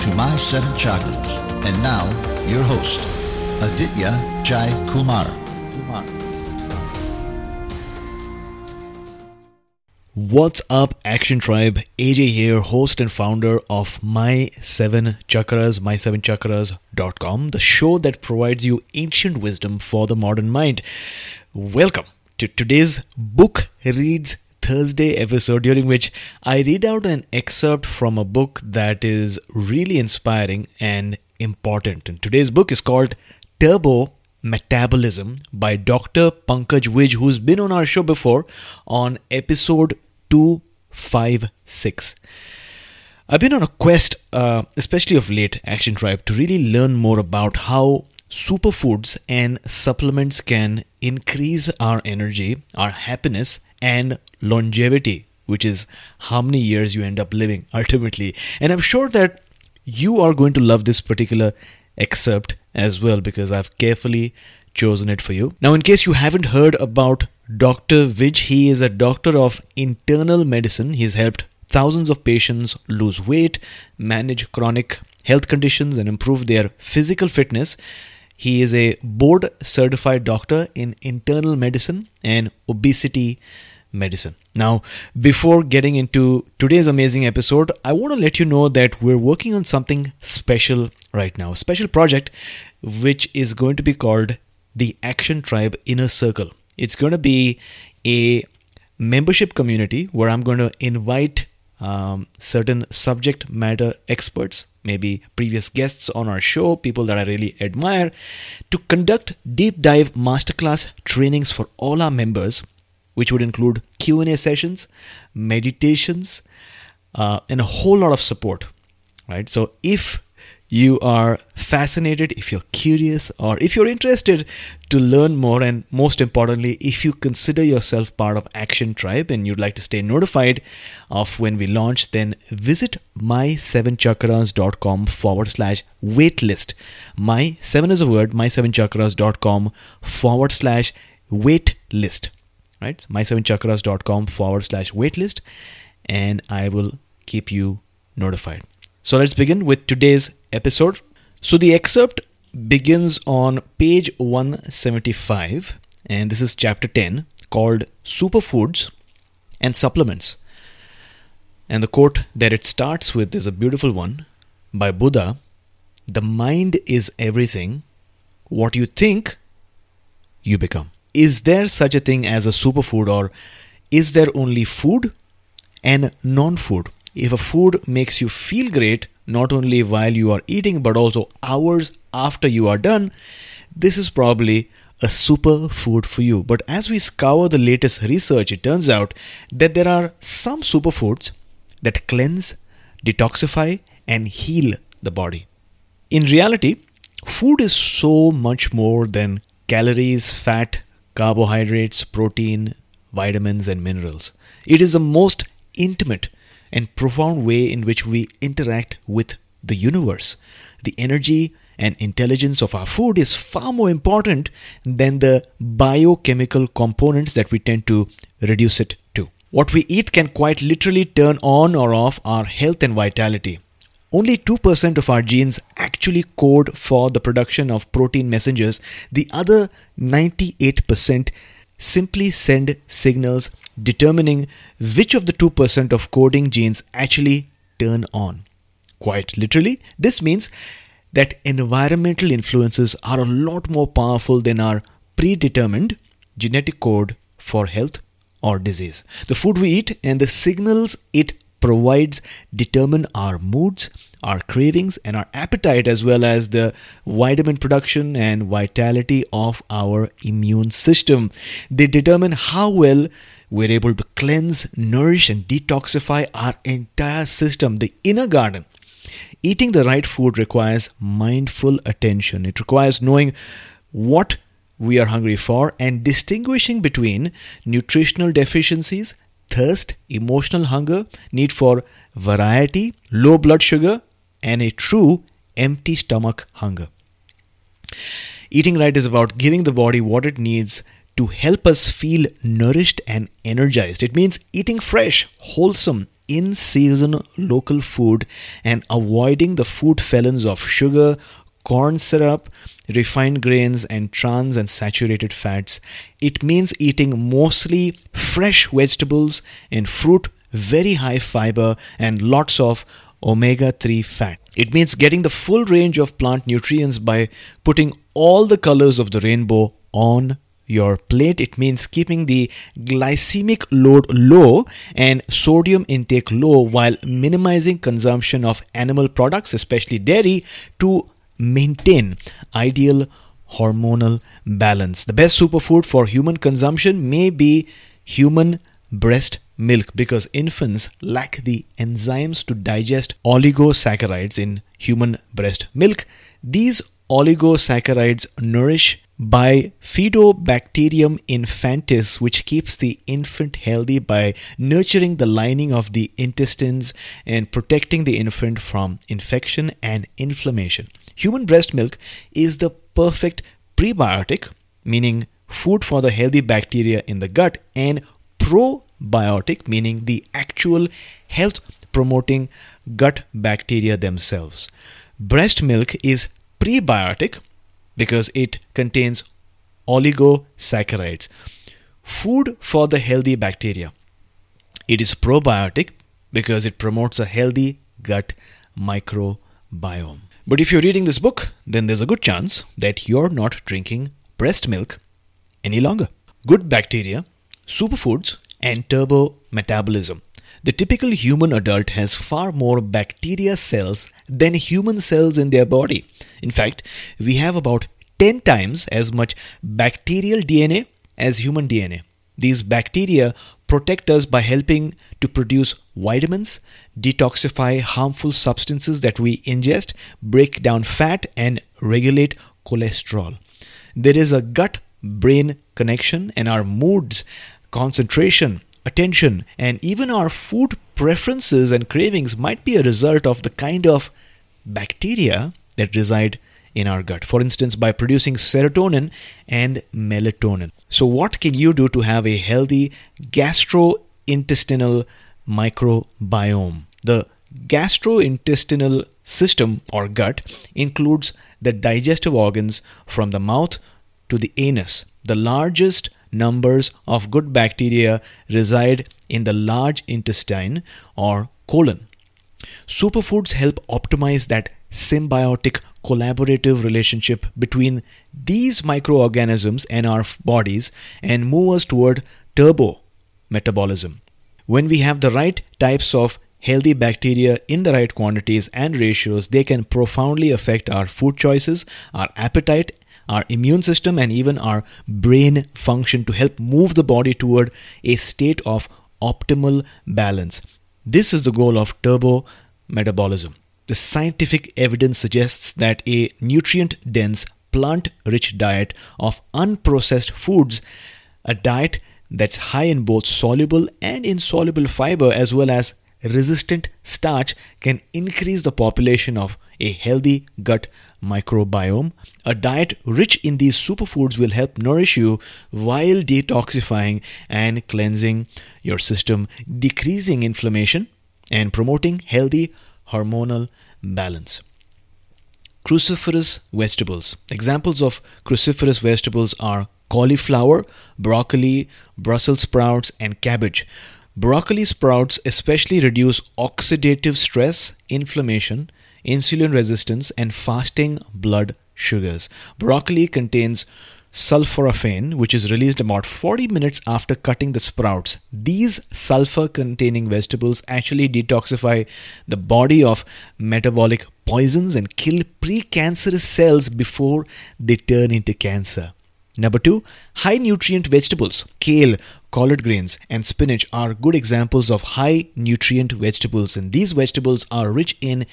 to My Seven Chakras. And now, your host, Aditya Jai Kumar. What's up, Action Tribe? AJ here, host and founder of My Seven Chakras, my7chakras.com, the show that provides you ancient wisdom for the modern mind. Welcome to today's Book Reads Thursday episode, during which I read out an excerpt from a book that is really inspiring and important. And today's book is called Turbo Metabolism by Dr. Pankaj Vij, who's been on our show before on episode 256. I've been on a quest, uh, especially of late, Action Tribe, to really learn more about how superfoods and supplements can increase our energy, our happiness, and longevity, which is how many years you end up living ultimately. And I'm sure that you are going to love this particular excerpt as well because I've carefully chosen it for you. Now, in case you haven't heard about Dr. Vij, he is a doctor of internal medicine. He's helped thousands of patients lose weight, manage chronic health conditions, and improve their physical fitness. He is a board certified doctor in internal medicine and obesity medicine. Now, before getting into today's amazing episode, I want to let you know that we're working on something special right now, a special project which is going to be called the Action Tribe Inner Circle. It's going to be a membership community where I'm going to invite um, certain subject matter experts, maybe previous guests on our show, people that I really admire, to conduct deep dive masterclass trainings for all our members which would include Q&A sessions, meditations, uh, and a whole lot of support. Right. So if you are fascinated, if you're curious, or if you're interested to learn more, and most importantly, if you consider yourself part of Action Tribe and you'd like to stay notified of when we launch, then visit my7chakras.com forward slash waitlist. My seven is a word, my7chakras.com forward slash waitlist right? my7chakras.com forward slash waitlist, and I will keep you notified. So let's begin with today's episode. So the excerpt begins on page 175, and this is chapter 10 called Superfoods and Supplements. And the quote that it starts with is a beautiful one by Buddha The mind is everything. What you think, you become. Is there such a thing as a superfood, or is there only food and non food? If a food makes you feel great, not only while you are eating, but also hours after you are done, this is probably a superfood for you. But as we scour the latest research, it turns out that there are some superfoods that cleanse, detoxify, and heal the body. In reality, food is so much more than calories, fat, carbohydrates, protein, vitamins, and minerals. It is the most intimate and profound way in which we interact with the universe. The energy and intelligence of our food is far more important than the biochemical components that we tend to reduce it to. What we eat can quite literally turn on or off our health and vitality. Only 2% of our genes actually code for the production of protein messengers. The other 98% simply send signals determining which of the 2% of coding genes actually turn on. Quite literally, this means that environmental influences are a lot more powerful than our predetermined genetic code for health or disease. The food we eat and the signals it provides determine our moods, our cravings, and our appetite, as well as the vitamin production and vitality of our immune system. They determine how well we're able to cleanse, nourish, and detoxify our entire system, the inner garden. Eating the right food requires mindful attention. It requires knowing what we are hungry for and distinguishing between nutritional deficiencies, thirst, emotional hunger, need for variety, low blood sugar, and a true empty stomach hunger. Eating right is about giving the body what it needs to help us feel nourished and energized. It means eating fresh, wholesome, in season local food and avoiding the food felons of sugar, corn syrup, refined grains, and trans and saturated fats. It means eating mostly fresh vegetables and fruit, very high fiber, and lots of omega 3 fat. It means getting the full range of plant nutrients by putting all the colors of the rainbow on your plate. It means keeping the glycemic load low and sodium intake low while minimizing consumption of animal products, especially dairy, to maintain ideal hormonal balance. The best superfood for human consumption may be human breast milk because infants lack the enzymes to digest oligosaccharides in human breast milk. These oligosaccharides nourish Bifidobacterium infantis, which keeps the infant healthy by nurturing the lining of the intestines and protecting the infant from infection and inflammation. Human breast milk is the perfect prebiotic, meaning food for the healthy bacteria in the gut, and probiotic, meaning the actual health promoting gut bacteria themselves. Breast milk is prebiotic because it contains oligosaccharides. Food for the healthy bacteria. It is probiotic because it promotes a healthy gut microbiome. But if you're reading this book, then there's a good chance that you're not drinking breast milk any longer. Good bacteria, superfoods, and turbo metabolism. The typical human adult has far more bacteria cells than human cells in their body. In fact, we have about 10 times as much bacterial DNA as human DNA. These bacteria protect us by helping to produce vitamins, detoxify harmful substances that we ingest, break down fat, and regulate cholesterol. There is a gut brain connection, and our moods, concentration, attention, and even our food preferences and cravings might be a result of the kind of bacteria that reside in our gut. For instance, by producing serotonin and melatonin. So, what can you do to have a healthy gastrointestinal microbiome? The gastrointestinal system or gut includes the digestive organs from the mouth to the anus. The largest numbers of good bacteria reside in the large intestine or colon. Superfoods help optimize that symbiotic collaborative relationship between these microorganisms and our bodies and move us toward turbo metabolism. When we have the right types of healthy bacteria in the right quantities and ratios, they can profoundly affect our food choices, our appetite, our immune system, and even our brain function to help move the body toward a state of optimal balance. This is the goal of turbo metabolism. The scientific evidence suggests that a nutrient dense, plant rich diet of unprocessed foods, a diet that's high in both soluble and insoluble fiber as well as resistant starch, can increase the population of a healthy gut microbiome. A diet rich in these superfoods will help nourish you while detoxifying and cleansing your system, decreasing inflammation, and promoting healthy hormonal balance. Cruciferous vegetables. Examples of cruciferous vegetables are cauliflower, broccoli, Brussels sprouts, and cabbage. Broccoli sprouts especially reduce oxidative stress, inflammation, insulin resistance, and fasting blood sugars. Broccoli contains sulforaphane, which is released about 40 minutes after cutting the sprouts. These sulfur containing vegetables actually detoxify the body of metabolic poisons and kill precancerous cells before they turn into cancer. Number two, high nutrient vegetables. Kale, collard greens, and spinach are good examples of high nutrient vegetables, and these vegetables are rich in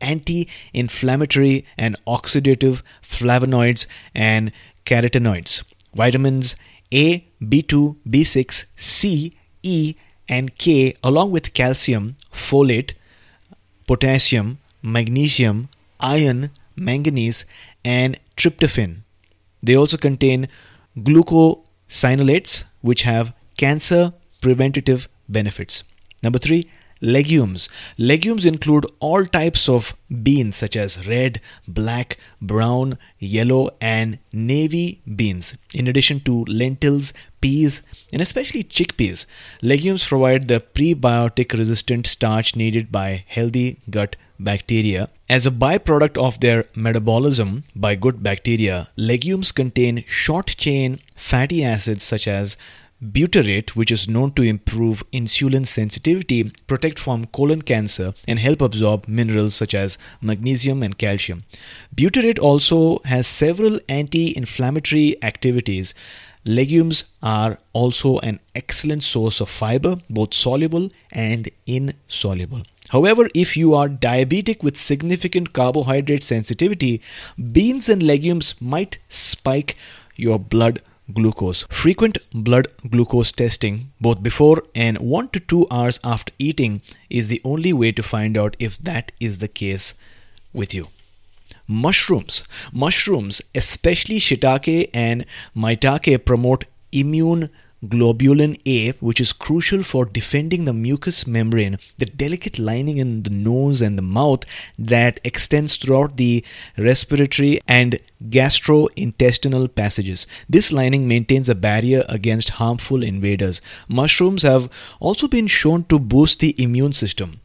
anti inflammatory and oxidative flavonoids and carotenoids. Vitamins A, B2, B6, C, E, and K, along with calcium, folate, potassium, magnesium, iron, manganese, and tryptophan. They also contain glucosinolates, which have cancer preventative benefits. Number three, legumes. Legumes include all types of beans such as red, black, brown, yellow, and navy beans, in addition to lentils, peas, and especially chickpeas. Legumes provide the prebiotic resistant starch needed by healthy gut bacteria. As a byproduct of their metabolism by good bacteria, legumes contain short chain fatty acids such as butyrate, which is known to improve insulin sensitivity, protect from colon cancer, and help absorb minerals such as magnesium and calcium. Butyrate also has several anti inflammatory activities. Legumes are also an excellent source of fiber, both soluble and insoluble. However, if you are diabetic with significant carbohydrate sensitivity, beans and legumes might spike your blood glucose. Frequent blood glucose testing, both before and 1 to 2 hours after eating, is the only way to find out if that is the case with you. Mushrooms. Mushrooms, especially shiitake and maitake, promote immuno globulin A, which is crucial for defending the mucous membrane, the delicate lining in the nose and the mouth that extends throughout the respiratory and gastrointestinal passages. This lining maintains a barrier against harmful invaders. Mushrooms have also been shown to boost the immune system.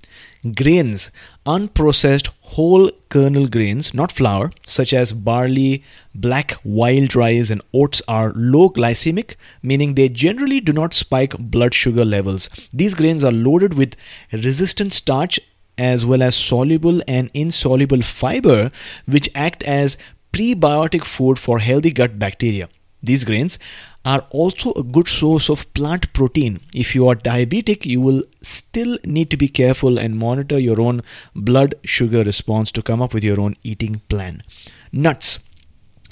Grains, unprocessed whole kernel grains, not flour, such as barley, black wild rice, and oats, are low glycemic, meaning they generally do not spike blood sugar levels. These grains are loaded with resistant starch as well as soluble and insoluble fiber, which act as prebiotic food for healthy gut bacteria. These grains are also a good source of plant protein. If you are diabetic, you will still need to be careful and monitor your own blood sugar response to come up with your own eating plan. Nuts.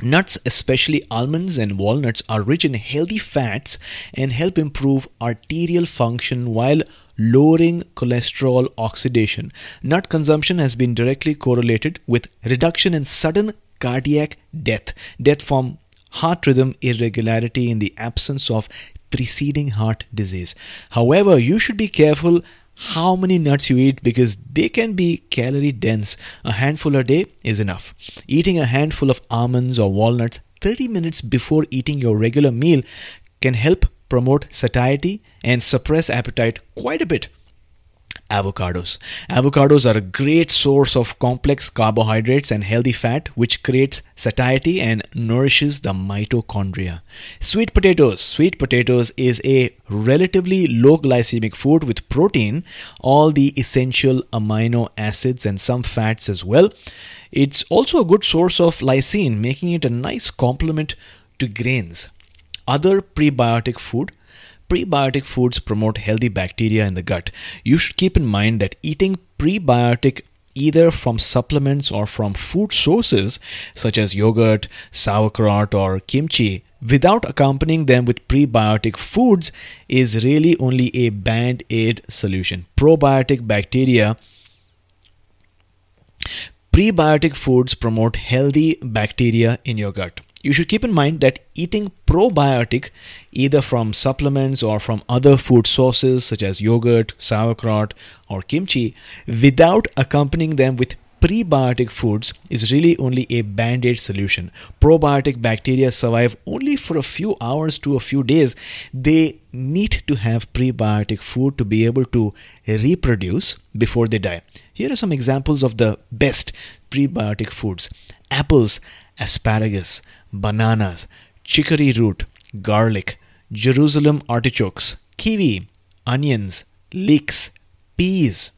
Nuts, especially almonds and walnuts, are rich in healthy fats and help improve arterial function while lowering cholesterol oxidation. Nut consumption has been directly correlated with reduction in sudden cardiac death, death from heart rhythm irregularity in the absence of preceding heart disease. However, you should be careful how many nuts you eat because they can be calorie dense. A handful a day is enough. Eating a handful of almonds or walnuts 30 minutes before eating your regular meal can help promote satiety and suppress appetite quite a bit avocados. Avocados are a great source of complex carbohydrates and healthy fat, which creates satiety and nourishes the mitochondria. Sweet potatoes. Sweet potatoes is a relatively low glycemic food with protein, all the essential amino acids, and some fats as well. It's also a good source of lysine, making it a nice complement to grains. Other prebiotic food prebiotic foods promote healthy bacteria in the gut. You should keep in mind that eating prebiotic either from supplements or from food sources such as yogurt, sauerkraut, or kimchi without accompanying them with prebiotic foods is really only a band aid solution. Probiotic bacteria. Prebiotic foods promote healthy bacteria in your gut you should keep in mind that eating probiotic either from supplements or from other food sources such as yogurt, sauerkraut, or kimchi without accompanying them with prebiotic foods is really only a band aid solution. Probiotic bacteria survive only for a few hours to a few days. They need to have prebiotic food to be able to reproduce before they die. Here are some examples of the best prebiotic foods apples, asparagus, bananas, chicory root, garlic, Jerusalem artichokes, kiwi, onions, leeks, peas.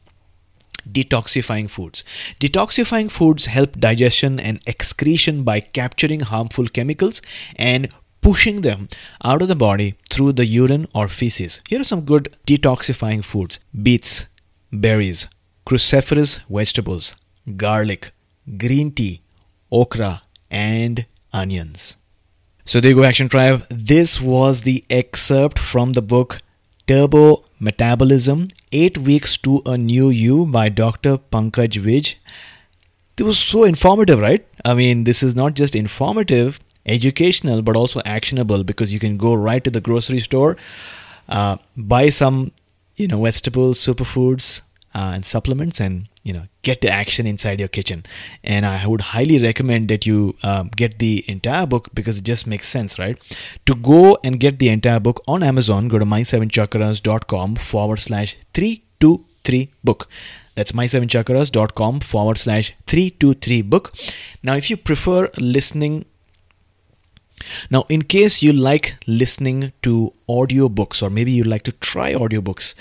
Detoxifying foods. Detoxifying foods help digestion and excretion by capturing harmful chemicals and pushing them out of the body through the urine or feces. Here are some good detoxifying foods beets, berries, cruciferous vegetables, garlic, green tea, okra, and onions. So there you go, Action Tribe. This was the excerpt from the book Turbo Metabolism 8 Weeks to a New You by Dr. Pankaj Vij. It was so informative, right? I mean, this is not just informative, educational, but also actionable because you can go right to the grocery store, uh, buy some, you know, vegetables, superfoods, uh, and supplements and you know get to action inside your kitchen. And i would highly recommend that you um, get the entire book because it just makes sense right? To go and get the entire book on amazon go to my7chakras.com forward slash 323 book. That's my7chakras.com forward slash 323 book. Now if you prefer listening now, in case you like listening to audiobooks, or maybe you like to try audiobooks,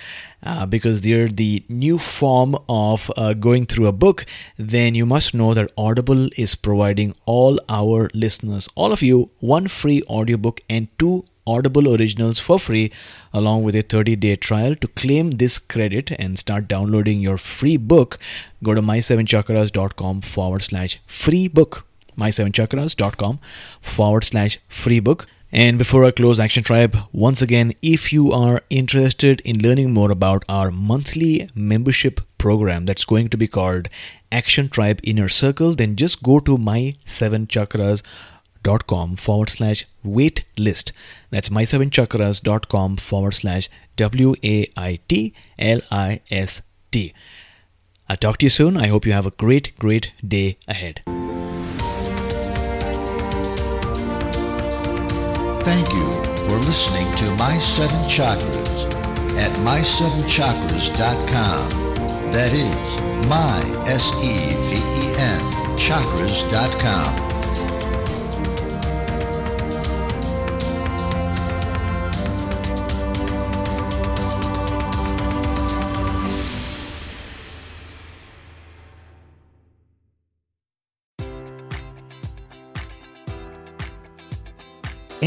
uh, because they're the new form of uh, going through a book, then you must know that Audible is providing all our listeners, all of you, one free audiobook and two Audible originals for free, along with a 30 day trial. To claim this credit and start downloading your free book, go to my7chakras.com forward slash free book. My7chakras.com forward slash free book. And before I close Action Tribe, once again, if you are interested in learning more about our monthly membership program that's going to be called Action Tribe Inner Circle, then just go to my7chakras.com forward slash wait list. That's my7chakras.com forward slash W A I T L I S T. I'll talk to you soon. I hope you have a great, great day ahead. Thank you for listening to My Seven Chakras at my7chakras.com. That is my S-E-V-E-N chakras.com.